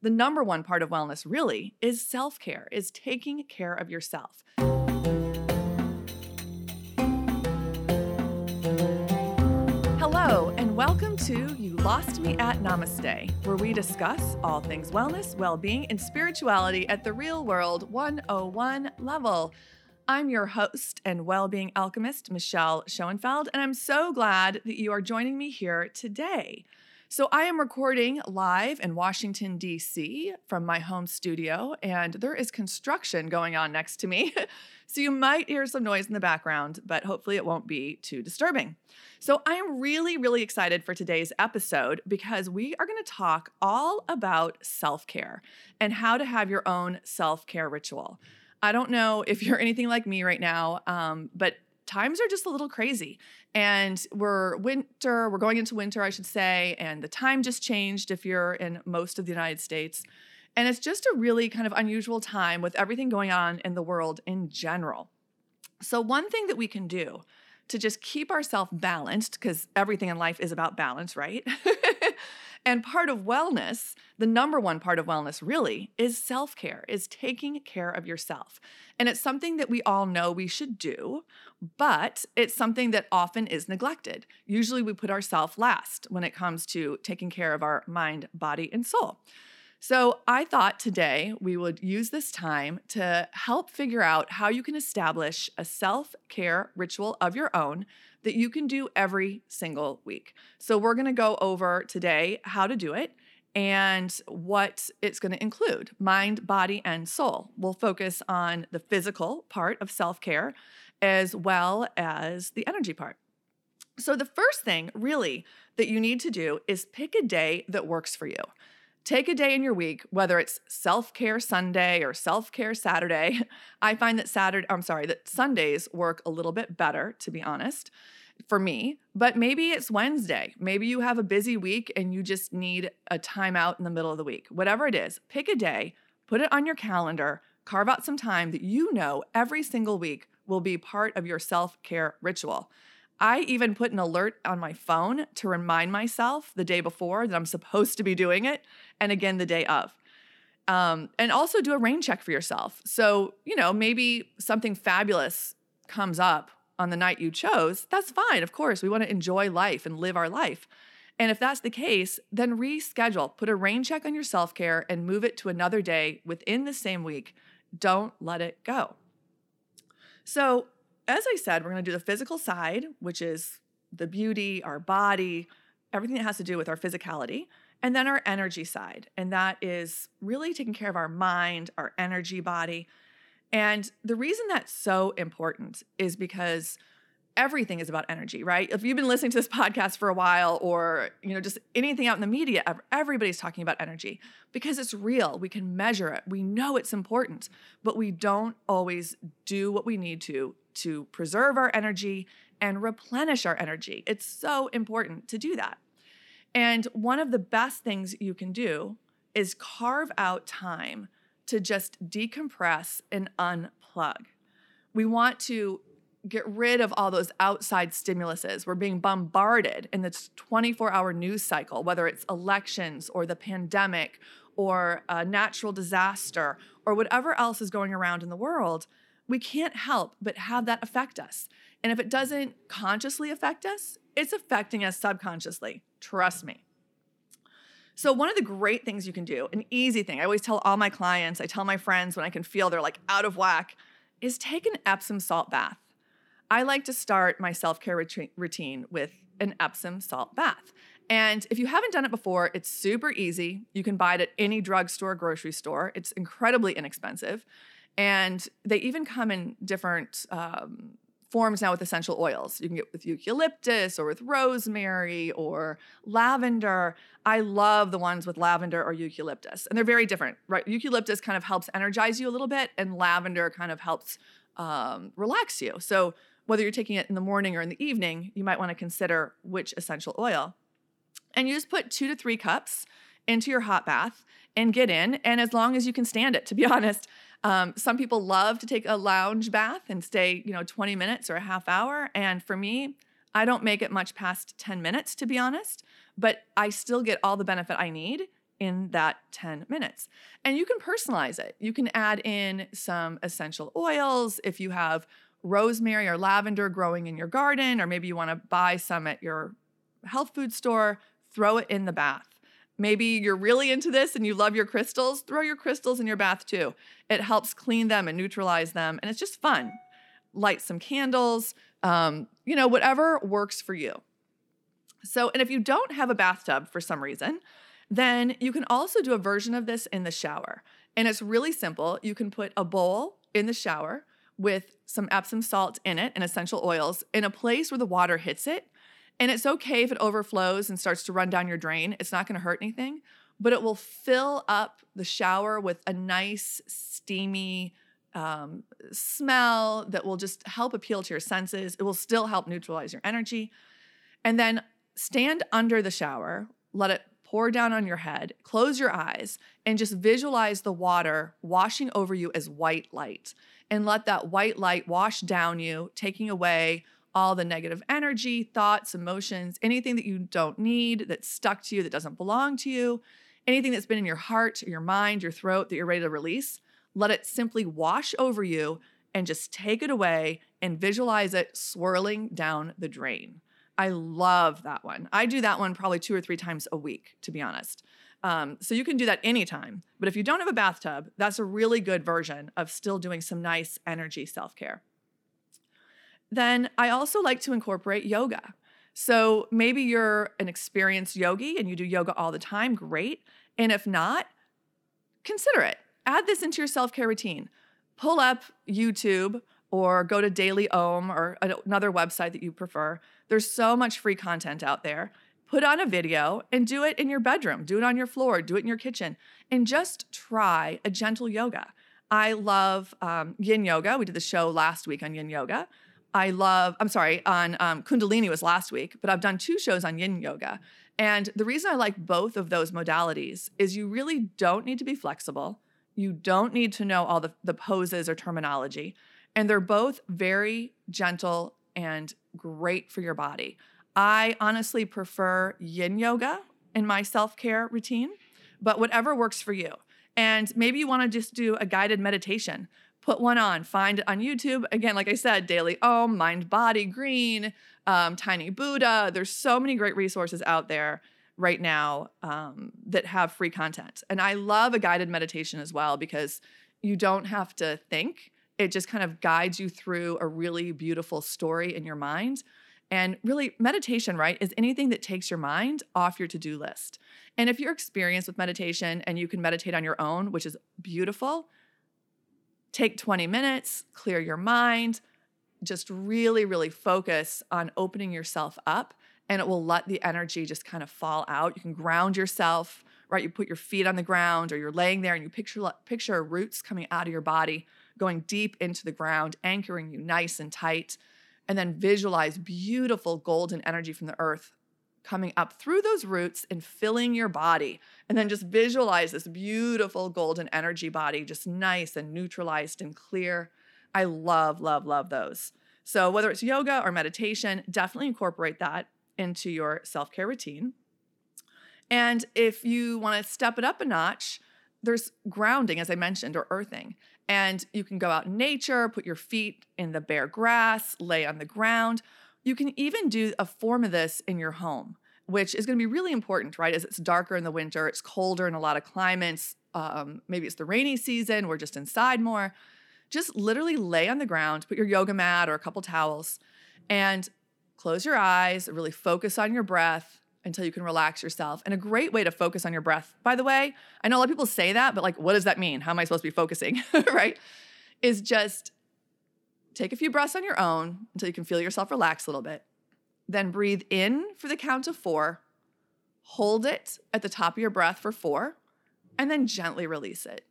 The number one part of wellness really is self care, is taking care of yourself. Hello, and welcome to You Lost Me at Namaste, where we discuss all things wellness, well being, and spirituality at the real world 101 level. I'm your host and well being alchemist, Michelle Schoenfeld, and I'm so glad that you are joining me here today. So, I am recording live in Washington, D.C. from my home studio, and there is construction going on next to me. so, you might hear some noise in the background, but hopefully it won't be too disturbing. So, I am really, really excited for today's episode because we are going to talk all about self care and how to have your own self care ritual. I don't know if you're anything like me right now, um, but times are just a little crazy. And we're winter, we're going into winter, I should say, and the time just changed if you're in most of the United States. And it's just a really kind of unusual time with everything going on in the world in general. So, one thing that we can do to just keep ourselves balanced, because everything in life is about balance, right? And part of wellness, the number one part of wellness really, is self care, is taking care of yourself. And it's something that we all know we should do, but it's something that often is neglected. Usually we put ourselves last when it comes to taking care of our mind, body, and soul. So, I thought today we would use this time to help figure out how you can establish a self care ritual of your own that you can do every single week. So, we're gonna go over today how to do it and what it's gonna include mind, body, and soul. We'll focus on the physical part of self care as well as the energy part. So, the first thing really that you need to do is pick a day that works for you. Take a day in your week, whether it's self care Sunday or self care Saturday. I find that Saturday, I'm sorry, that Sundays work a little bit better, to be honest, for me. But maybe it's Wednesday. Maybe you have a busy week and you just need a time out in the middle of the week. Whatever it is, pick a day, put it on your calendar, carve out some time that you know every single week will be part of your self care ritual. I even put an alert on my phone to remind myself the day before that I'm supposed to be doing it, and again the day of. Um, and also do a rain check for yourself. So, you know, maybe something fabulous comes up on the night you chose. That's fine. Of course, we want to enjoy life and live our life. And if that's the case, then reschedule. Put a rain check on your self care and move it to another day within the same week. Don't let it go. So, as I said, we're going to do the physical side, which is the beauty, our body, everything that has to do with our physicality, and then our energy side. And that is really taking care of our mind, our energy body. And the reason that's so important is because everything is about energy, right? If you've been listening to this podcast for a while or, you know, just anything out in the media, everybody's talking about energy because it's real. We can measure it. We know it's important, but we don't always do what we need to to preserve our energy and replenish our energy. It's so important to do that. And one of the best things you can do is carve out time to just decompress and unplug. We want to get rid of all those outside stimuluses. We're being bombarded in this 24 hour news cycle, whether it's elections or the pandemic or a natural disaster or whatever else is going around in the world we can't help but have that affect us. And if it doesn't consciously affect us, it's affecting us subconsciously. Trust me. So, one of the great things you can do, an easy thing, I always tell all my clients, I tell my friends when I can feel they're like out of whack, is take an Epsom salt bath. I like to start my self care routine with an Epsom salt bath. And if you haven't done it before, it's super easy. You can buy it at any drugstore, grocery store. It's incredibly inexpensive. And they even come in different um, forms now with essential oils. You can get with eucalyptus or with rosemary or lavender. I love the ones with lavender or eucalyptus, and they're very different, right? Eucalyptus kind of helps energize you a little bit, and lavender kind of helps um, relax you. So, whether you're taking it in the morning or in the evening, you might want to consider which essential oil. And you just put two to three cups into your hot bath and get in. And as long as you can stand it, to be honest, um, some people love to take a lounge bath and stay, you know, 20 minutes or a half hour. And for me, I don't make it much past 10 minutes, to be honest, but I still get all the benefit I need in that 10 minutes. And you can personalize it. You can add in some essential oils if you have rosemary or lavender growing in your garden, or maybe you want to buy some at your health food store, throw it in the bath. Maybe you're really into this and you love your crystals, throw your crystals in your bath too. It helps clean them and neutralize them, and it's just fun. Light some candles, um, you know, whatever works for you. So, and if you don't have a bathtub for some reason, then you can also do a version of this in the shower. And it's really simple. You can put a bowl in the shower with some Epsom salt in it and essential oils in a place where the water hits it. And it's okay if it overflows and starts to run down your drain. It's not going to hurt anything, but it will fill up the shower with a nice, steamy um, smell that will just help appeal to your senses. It will still help neutralize your energy. And then stand under the shower, let it pour down on your head, close your eyes, and just visualize the water washing over you as white light. And let that white light wash down you, taking away all the negative energy, thoughts, emotions, anything that you don't need, that's stuck to you, that doesn't belong to you, anything that's been in your heart, your mind, your throat that you're ready to release. Let it simply wash over you and just take it away and visualize it swirling down the drain. I love that one. I do that one probably two or three times a week, to be honest. Um, so you can do that anytime. But if you don't have a bathtub, that's a really good version of still doing some nice energy self care. Then I also like to incorporate yoga. So maybe you're an experienced yogi and you do yoga all the time, great. And if not, consider it. Add this into your self care routine. Pull up YouTube or go to Daily Om or another website that you prefer. There's so much free content out there. Put on a video and do it in your bedroom, do it on your floor, do it in your kitchen, and just try a gentle yoga. I love um, yin yoga. We did the show last week on yin yoga. I love, I'm sorry, on um, Kundalini was last week, but I've done two shows on yin yoga. And the reason I like both of those modalities is you really don't need to be flexible. You don't need to know all the, the poses or terminology. And they're both very gentle and great for your body. I honestly prefer yin yoga in my self care routine, but whatever works for you. And maybe you want to just do a guided meditation. Put one on, find it on YouTube. Again, like I said, Daily Om, Mind Body Green, um, Tiny Buddha. There's so many great resources out there right now um, that have free content. And I love a guided meditation as well because you don't have to think it just kind of guides you through a really beautiful story in your mind. And really, meditation, right, is anything that takes your mind off your to do list. And if you're experienced with meditation and you can meditate on your own, which is beautiful, take 20 minutes, clear your mind, just really, really focus on opening yourself up, and it will let the energy just kind of fall out. You can ground yourself, right? You put your feet on the ground or you're laying there and you picture, picture roots coming out of your body going deep into the ground, anchoring you nice and tight, and then visualize beautiful golden energy from the earth coming up through those roots and filling your body. And then just visualize this beautiful golden energy body, just nice and neutralized and clear. I love, love, love those. So, whether it's yoga or meditation, definitely incorporate that into your self care routine. And if you want to step it up a notch, there's grounding, as I mentioned, or earthing. And you can go out in nature, put your feet in the bare grass, lay on the ground. You can even do a form of this in your home, which is going to be really important, right? As it's darker in the winter, it's colder in a lot of climates. Um, maybe it's the rainy season, we're just inside more. Just literally lay on the ground, put your yoga mat or a couple towels, and close your eyes, really focus on your breath until you can relax yourself. And a great way to focus on your breath, by the way, I know a lot of people say that, but like, what does that mean? How am I supposed to be focusing? right? Is just take a few breaths on your own until you can feel yourself relax a little bit. Then breathe in for the count of four, hold it at the top of your breath for four, and then gently release it.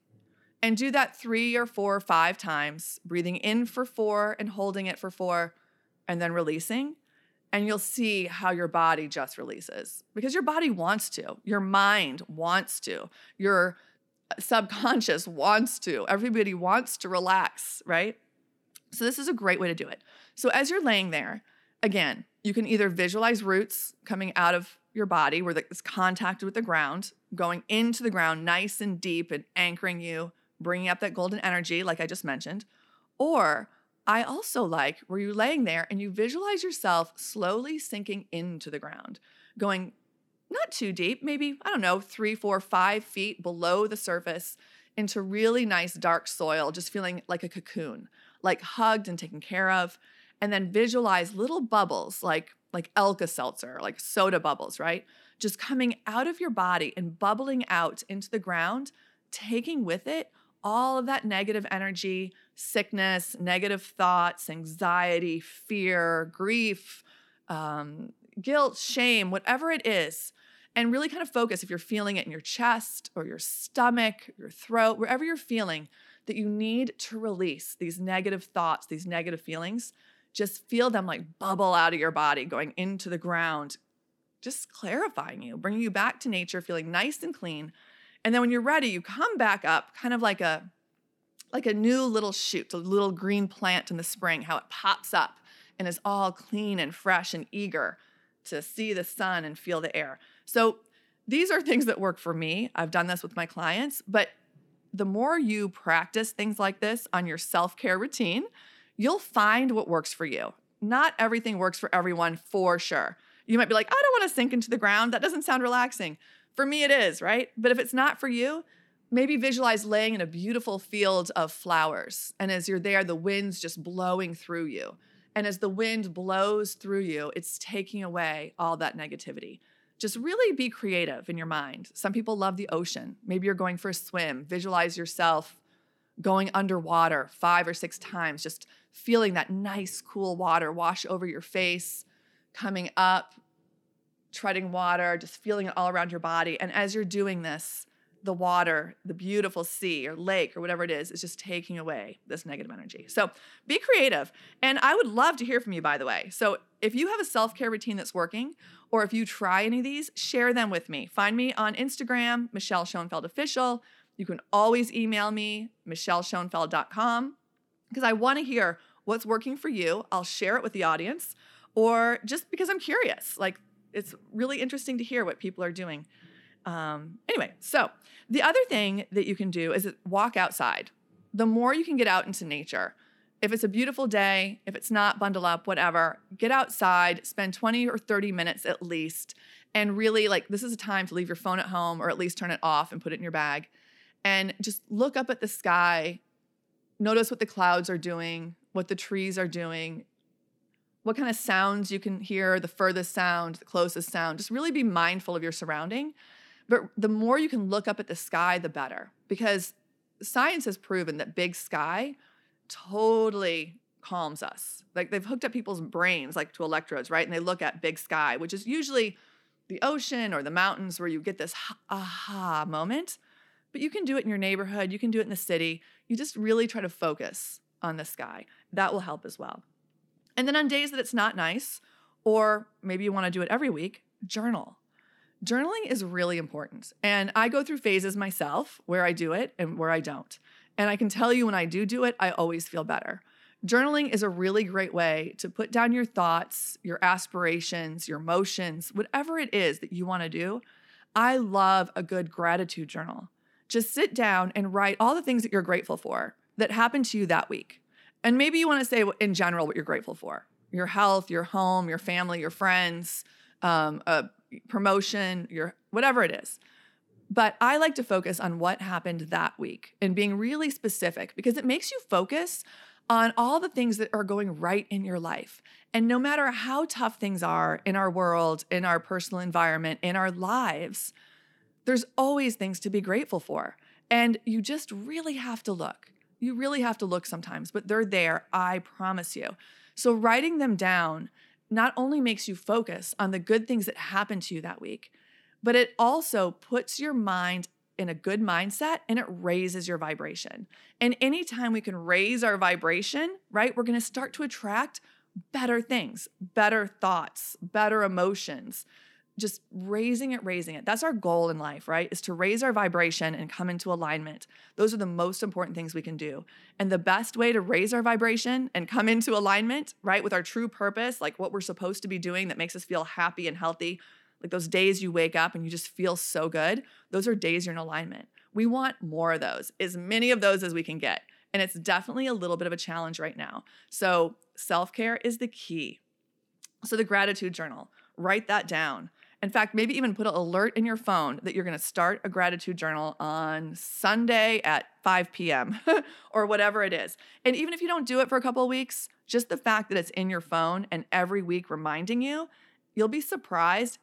And do that three or four or five times, breathing in for four and holding it for four, and then releasing and you'll see how your body just releases because your body wants to, your mind wants to, your uh, subconscious wants to. Everybody wants to relax, right? So, this is a great way to do it. So, as you're laying there, again, you can either visualize roots coming out of your body where it's contacted with the ground, going into the ground nice and deep and anchoring you, bringing up that golden energy, like I just mentioned. Or I also like where you're laying there and you visualize yourself slowly sinking into the ground, going not too deep, maybe, I don't know, three, four, five feet below the surface into really nice dark soil, just feeling like a cocoon, like hugged and taken care of. And then visualize little bubbles like like Alka-Seltzer, like soda bubbles, right? Just coming out of your body and bubbling out into the ground, taking with it all of that negative energy, sickness, negative thoughts, anxiety, fear, grief, um, guilt, shame, whatever it is, and really kind of focus if you're feeling it in your chest or your stomach, your throat, wherever you're feeling that you need to release these negative thoughts, these negative feelings. Just feel them like bubble out of your body, going into the ground, just clarifying you, bringing you back to nature, feeling nice and clean. And then when you're ready, you come back up, kind of like a like a new little shoot, a little green plant in the spring, how it pops up and is all clean and fresh and eager to see the sun and feel the air. So these are things that work for me. I've done this with my clients, but the more you practice things like this on your self care routine, you'll find what works for you. Not everything works for everyone for sure. You might be like, I don't want to sink into the ground. That doesn't sound relaxing. For me, it is, right? But if it's not for you, maybe visualize laying in a beautiful field of flowers. And as you're there, the wind's just blowing through you. And as the wind blows through you, it's taking away all that negativity. Just really be creative in your mind. Some people love the ocean. Maybe you're going for a swim. Visualize yourself going underwater five or six times, just feeling that nice, cool water wash over your face, coming up, treading water, just feeling it all around your body. And as you're doing this, the water, the beautiful sea or lake or whatever it is, is just taking away this negative energy. So be creative. And I would love to hear from you, by the way. So if you have a self care routine that's working, or if you try any of these, share them with me. Find me on Instagram, Michelle Schoenfeld Official. You can always email me, michelleschoenfeld.com, because I want to hear what's working for you. I'll share it with the audience, or just because I'm curious. Like, it's really interesting to hear what people are doing. Um, anyway, so the other thing that you can do is walk outside. The more you can get out into nature, if it's a beautiful day, if it's not, bundle up, whatever, get outside, spend 20 or 30 minutes at least. And really, like, this is a time to leave your phone at home or at least turn it off and put it in your bag. And just look up at the sky, notice what the clouds are doing, what the trees are doing, what kind of sounds you can hear, the furthest sound, the closest sound. Just really be mindful of your surrounding but the more you can look up at the sky, the better, because science has proven that big sky totally calms us. Like they've hooked up people's brains like to electrodes, right? And they look at big sky, which is usually the ocean or the mountains where you get this aha moment. But you can do it in your neighborhood, you can do it in the city. You just really try to focus on the sky. That will help as well. And then on days that it's not nice, or maybe you want to do it every week, journal journaling is really important. And I go through phases myself where I do it and where I don't. And I can tell you when I do do it, I always feel better. Journaling is a really great way to put down your thoughts, your aspirations, your emotions, whatever it is that you want to do. I love a good gratitude journal. Just sit down and write all the things that you're grateful for that happened to you that week. And maybe you want to say in general what you're grateful for your health, your home, your family, your friends, um, a promotion, your whatever it is. But I like to focus on what happened that week and being really specific because it makes you focus on all the things that are going right in your life. And no matter how tough things are in our world, in our personal environment, in our lives, there's always things to be grateful for. And you just really have to look. You really have to look sometimes, but they're there, I promise you. So writing them down not only makes you focus on the good things that happened to you that week, but it also puts your mind in a good mindset and it raises your vibration. And anytime we can raise our vibration, right, we're to start to attract better things, better thoughts, better emotions, just raising it, raising it. That's our goal in life, right? Is to raise our vibration and come into alignment. Those are the most important things we can do. And the best way to raise our vibration and come into alignment, right, with our true purpose, like what we're supposed to be doing that makes us feel happy and healthy, like those days you wake up and you just feel so good, those are days you're in alignment. We want more of those, as many of those as we can get. And it's definitely a little bit of a challenge right now. So, self care is the key. So, the gratitude journal, write that down. In fact, maybe even put an alert in your phone that you're going to start a gratitude journal on Sunday at 5 p.m. or whatever it is. And even if you don't do it for a couple of weeks, just the fact that it's in your phone and every week reminding you, you'll be surprised.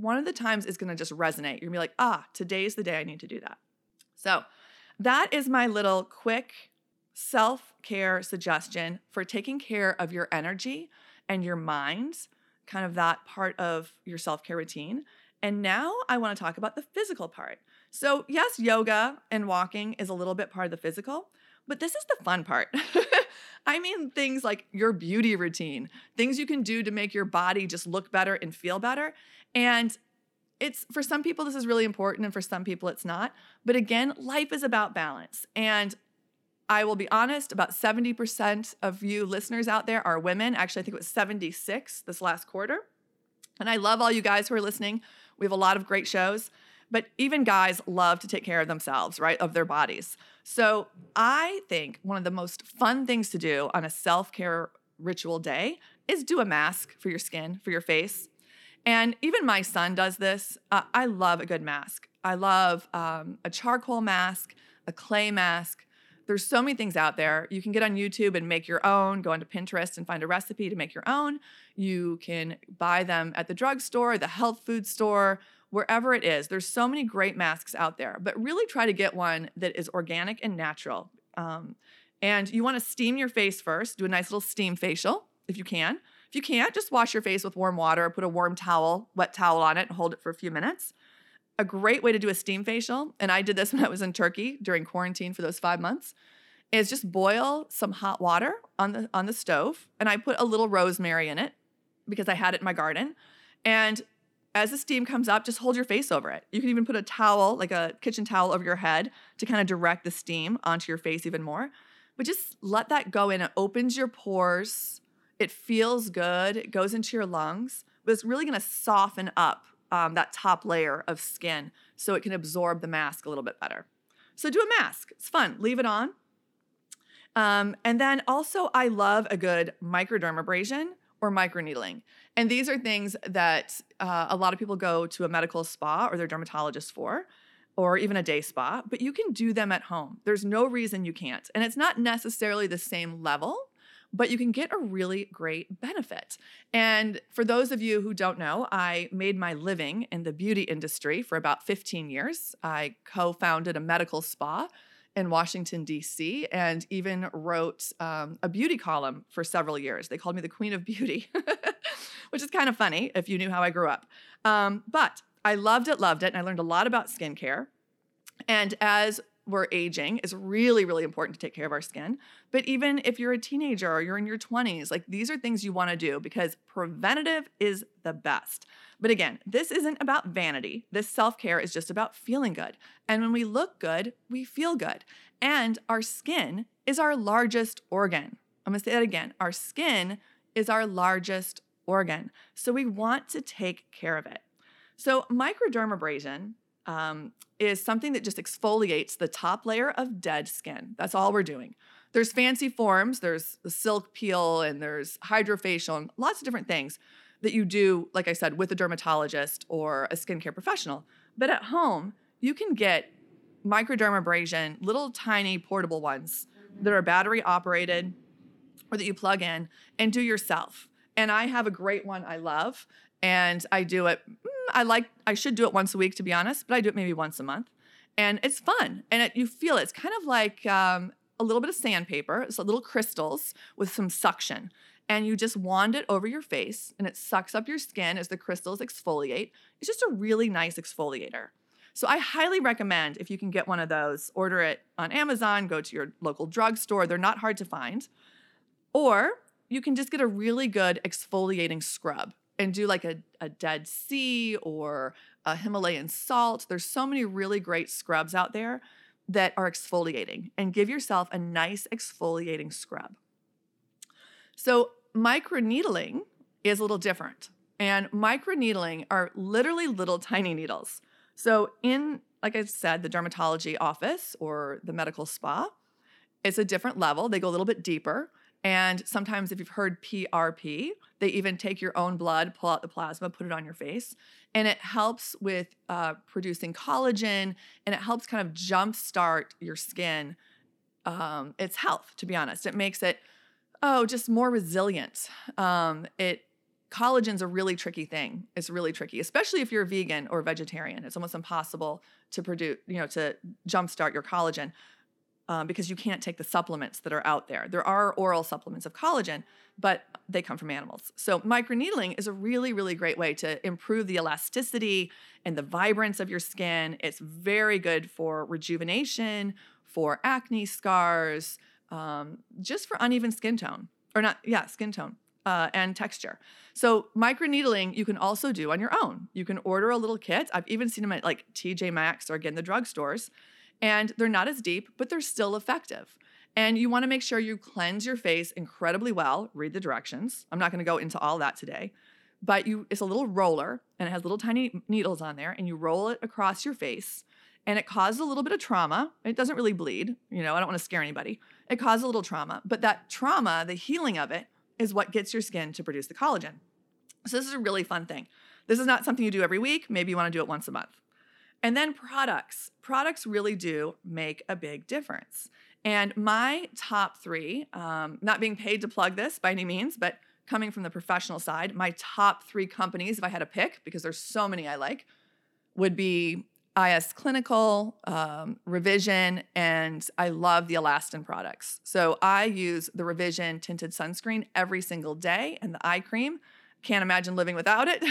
One of the times is going to just resonate. You're going to be like, ah, today's the day I need to do that. So, that is my little quick self care suggestion for taking care of your energy and your mind kind of that part of your self care routine. And now I want to talk about the physical part. So, yes, yoga and walking is a little bit part of the physical, but this is the fun part. I mean, things like your beauty routine, things you can do to make your body just look better and feel better. And it's for some people, this is really important, and for some people, it's not. But again, life is about balance. And I will be honest, about 70% of you listeners out there are women. Actually, I think it was 76 this last quarter. And I love all you guys who are listening. We have a lot of great shows, but even guys love to take care of themselves, right? Of their bodies. So I think one of the most fun things to do on a self care ritual day is do a mask for your skin, for your face. And even my son does this. Uh, I love a good mask. I love um, a charcoal mask, a clay mask, there's so many things out there. You can get on YouTube and make your own, go onto Pinterest and find a recipe to make your own. You can buy them at the drugstore, the health food store, wherever it is. There's so many great masks out there, but really try to get one that is organic and natural. Um, and you want to steam your face first, do a nice little steam facial if you can. If you can't, just wash your face with warm water, put a warm towel, wet towel on it, and hold it for a few minutes a great way to do a steam facial, and I did this when I was in Turkey during quarantine for those five months, is just boil some hot water on the on the stove, and I put a little rosemary in it because I had it in my garden. And as the steam comes up, just hold your face over it. You can even put a towel, like a kitchen towel, over your head to kind of direct the steam onto your face even more. But just let that go in. It opens your pores. It feels good. It goes into your lungs, but it's really going to soften up um, that top layer of skin so it can absorb the mask a little bit better. So do a mask. It's fun. Leave it on. Um, and then also, I love a good microdermabrasion or microneedling. And these are things that uh, a lot of people go to a medical spa or their dermatologist for, or even a day spa, but you can do them at home. There's no reason you can't. And it's not necessarily the same level but you can get a really great benefit. And for those of you who don't know, I made my living in the beauty industry for about 15 years. I co founded a medical spa in Washington, D.C., and even wrote um, a beauty column for several years. They called me the Queen of Beauty, which is kind of funny if you knew how I grew up. Um, but I loved it, loved it, and I learned a lot about skincare. And as we're aging is really, really important to take care of our skin. But even if you're a teenager or you're in your 20s, like these are things you want to do because preventative is the best. But again, this isn't about vanity. This self care is just about feeling good. And when we look good, we feel good. And our skin is our largest organ. I'm gonna say that again. Our skin is our largest organ. So we want to take care of it. So, microdermabrasion um, is something that just exfoliates the top layer of dead skin. That's all we're doing. There's fancy forms, there's the silk peel, and there's hydrofacial, and lots of different things that you do, like I said, with a dermatologist or a skincare professional. But at home, you can get microdermabrasion, little tiny portable ones that are battery operated or that you plug in and do yourself. And I have a great one I love, and I do it I like I should do it once a week to be honest, but I do it maybe once a month, and it's fun and it, you feel it. It's kind of like um, a little bit of sandpaper, so little crystals with some suction, and you just wand it over your face, and it sucks up your skin as the crystals exfoliate. It's just a really nice exfoliator. So I highly recommend if you can get one of those, order it on Amazon, go to your local drugstore. They're not hard to find. Or you can just get a really good exfoliating scrub and do like a, a Dead Sea or a Himalayan salt. There's so many really great scrubs out there that are exfoliating and give yourself a nice exfoliating scrub. So, microneedling is a little different. And microneedling are literally little tiny needles. So, in, like I said, the dermatology office or the medical spa, it's a different level. They go a little bit deeper. And sometimes, if you've heard PRP, they even take your own blood, pull out the plasma, put it on your face. And it helps with uh, producing collagen and it helps kind of jumpstart your skin. Um, its health, to be honest. It makes it, oh, just more resilient. Um, it collagen's a really tricky thing. It's really tricky, especially if you're a vegan or vegetarian. It's almost impossible to produce, you know, to jumpstart your collagen um, because you can't take the supplements that are out there. There are oral supplements of collagen, but they come from animals. So, microneedling is a really, really great way to improve the elasticity and the vibrance of your skin. It's very good for rejuvenation, for acne scars, um, just for uneven skin tone, or not, yeah, skin tone. Uh, and texture. So microneedling you can also do on your own. You can order a little kit. I've even seen them at like TJ Maxx or again the drugstores and they're not as deep, but they're still effective. And you want to make sure you cleanse your face incredibly well. Read the directions. I'm not going to go into all that today, but you it's a little roller and it has little tiny needles on there and you roll it across your face and it causes a little bit of trauma. It doesn't really bleed, you know, I don't want to scare anybody. It causes a little trauma, but that trauma, the healing of it is what gets your skin to produce the collagen. So this is a really fun thing. This is not something you do every week, maybe you want to do it once a month. And then products. Products really do make a big difference. And my top three, um, not being paid to plug this by any means, but coming from the professional side, my top three companies, if I had to pick, because there's so many I like, would be IS Clinical, um, Revision, and I love the Elastin products. So I use the Revision tinted sunscreen every single day and the eye cream. Can't imagine living without it.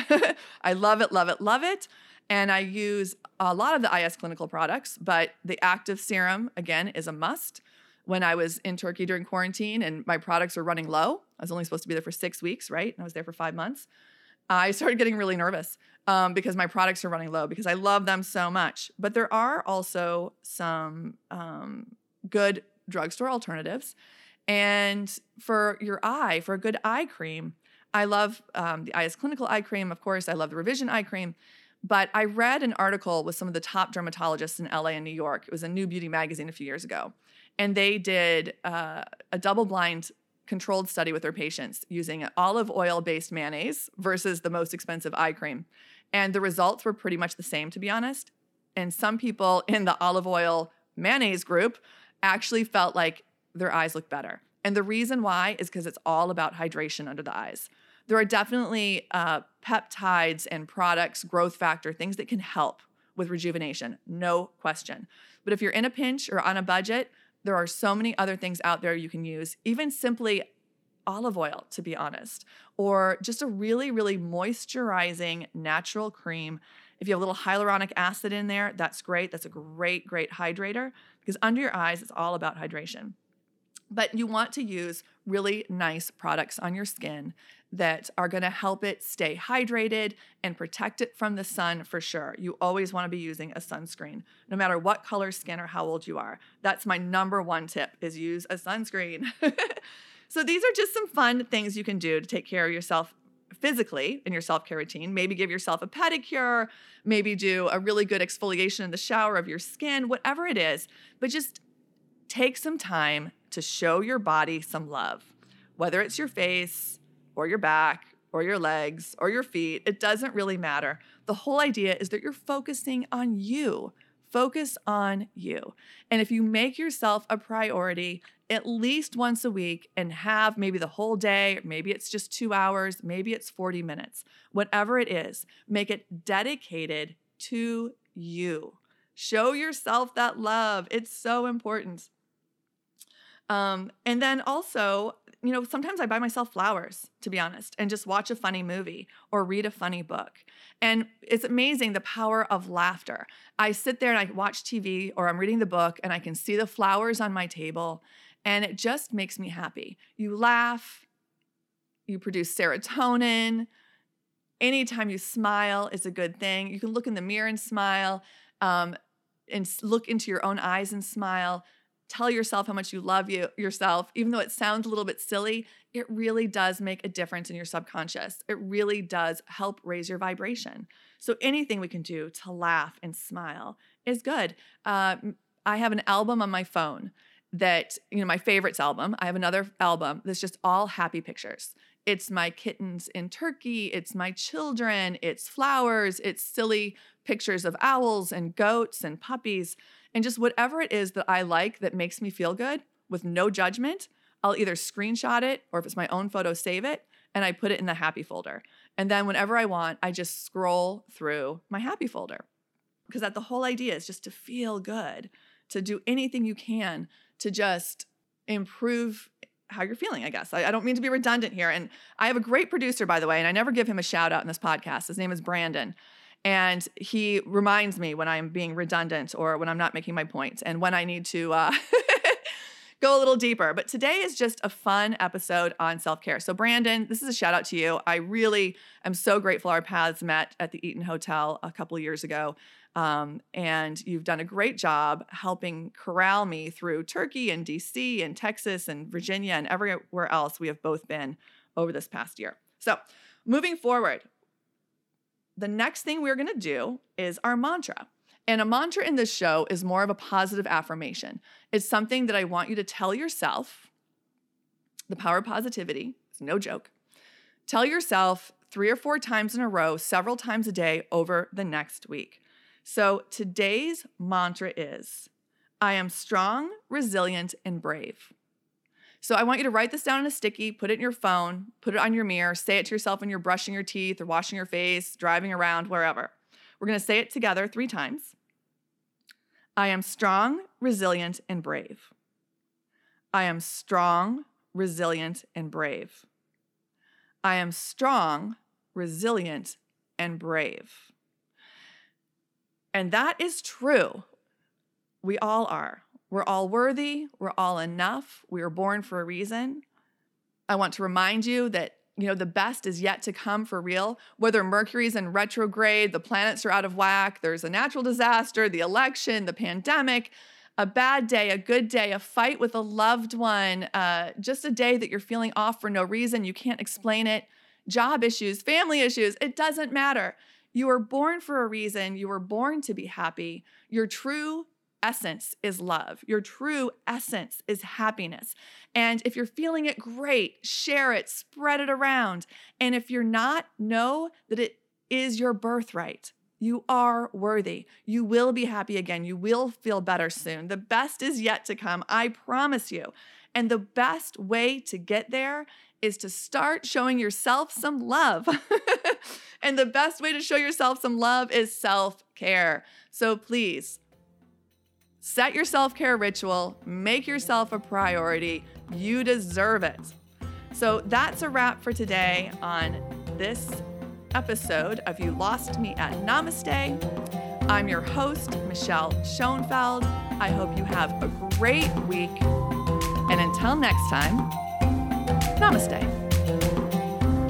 I love it, love it, love it. And I use a lot of the IS clinical products, but the active serum, again, is a must. When I was in Turkey during quarantine and my products were running low, I was only supposed to be there for six weeks, right? And I was there for five months. I started getting really nervous um, because my products are running low because I love them so much. But there are also some um, good drugstore alternatives. And for your eye, for a good eye cream, I love um, the IS Clinical eye cream, of course. I love the Revision eye cream. But I read an article with some of the top dermatologists in LA and New York. It was a new beauty magazine a few years ago. And they did uh, a double blind controlled study with their patients using olive oil based mayonnaise versus the most expensive eye cream. And the results were pretty much the same, to be honest. And some people in the olive oil mayonnaise group actually felt like their eyes looked better. And the reason why is because it's all about hydration under the eyes there are definitely uh, peptides and products, growth factor, things that can help with rejuvenation, no question. But if you're in a pinch or on a budget, there are so many other things out there you can use, even simply olive oil, to be honest, or just a really, really moisturizing natural cream. If you have a little hyaluronic acid in there, that's great. That's a great, great hydrator because under your eyes, it's all about hydration. But you want to use really nice products on your skin that are going to help it stay hydrated and protect it from the sun for sure. You always want to be using a sunscreen no matter what color skin or how old you are. That's my number one tip is use a sunscreen. so these are just some fun things you can do to take care of yourself physically in your self-care routine. Maybe give yourself a pedicure, maybe do a really good exfoliation in the shower of your skin, whatever it is. But just take some time to show your body some love. Whether it's your face, or your back or your legs or your feet. It doesn't really matter. The whole idea is that you're focusing on you. Focus on you. And if you make yourself a priority at least once a week and have maybe the whole day, maybe it's just two hours, maybe it's 40 minutes, whatever it is, make it dedicated to you. Show yourself that love. It's so important. Um, and then also, you know, sometimes I buy myself flowers, to be honest, and just watch a funny movie or read a funny book. And it's amazing the power of laughter. I sit there and I watch TV or I'm reading the book and I can see the flowers on my table and it just makes me happy. You laugh, you produce serotonin. Anytime you smile is a good thing. You can look in the mirror and smile um, and look into your own eyes and smile tell yourself how much you love you yourself, even though it sounds a little bit silly, it really does make a difference in your subconscious. It really does help raise your vibration. So anything we can do to laugh and smile is good. Uh, I have an album on my phone that, you know, my favorites album. I have another album that's just all happy pictures. It's my kittens in Turkey, it's my children, it's flowers, it's silly pictures of owls and goats and puppies, and just whatever it is that I like that makes me feel good with no judgment. I'll either screenshot it or if it's my own photo, save it and I put it in the happy folder. And then whenever I want, I just scroll through my happy folder. Because that the whole idea is just to feel good, to do anything you can to just improve how you're feeling, I guess. I, I, don't mean to be redundant here. And I have a great producer, by the way, and I never give him a shout out in this podcast. His name is Brandon. And he reminds me when I'm being redundant or when I'm not making my points point and when I need to uh, go a little deeper. But today is just a fun episode on self care. So, Brandon, this is a shout out to you. I really am so grateful our paths met at the Eaton Hotel a couple of years ago. Um, and you've done a great job helping corral me through Turkey and DC and Texas and Virginia and everywhere else we have both been over this past year. So, moving forward, the next thing we're going to do is our mantra. And a mantra in this show is more of a positive affirmation. It's something that I want you to tell yourself. The power of positivity, it's no joke. Tell yourself three or four times in a row, several times a day over the next week. So today's mantra is I am strong, resilient, and brave. So I want you to write this down in a sticky, put it in your phone, put it on your mirror, say it to yourself when you're brushing your teeth or washing your face, driving around, wherever. We're to say it together three times. I am strong, resilient, and brave. I am strong, resilient, and brave. I am strong, resilient, and brave. And that is true. We all are. We're all worthy. We're all enough. We were born for a reason. I want to remind you that you know the best is yet to come for real whether mercury's in retrograde the planets are out of whack there's a natural disaster the election the pandemic a bad day a good day a fight with a loved one uh, just a day that you're feeling off for no reason you can't explain it job issues family issues it doesn't matter you were born for a reason. You were born to be happy. Your true essence is love. Your true essence is happiness. And if you're feeling it, great, share it, spread it around. And if you're not, know that it is your birthright. You are worthy. You will be happy again. You will feel better soon. The best is yet to come. I promise you. And the best way to get there is to start showing yourself some love. and the best way to show yourself some love is self care. So please set your self care ritual, make yourself a priority. You deserve it. So that's a wrap for today on this episode of You Lost Me at Namaste. I'm your host, Michelle Schoenfeld. I hope you have a great week. And until next time, Namaste.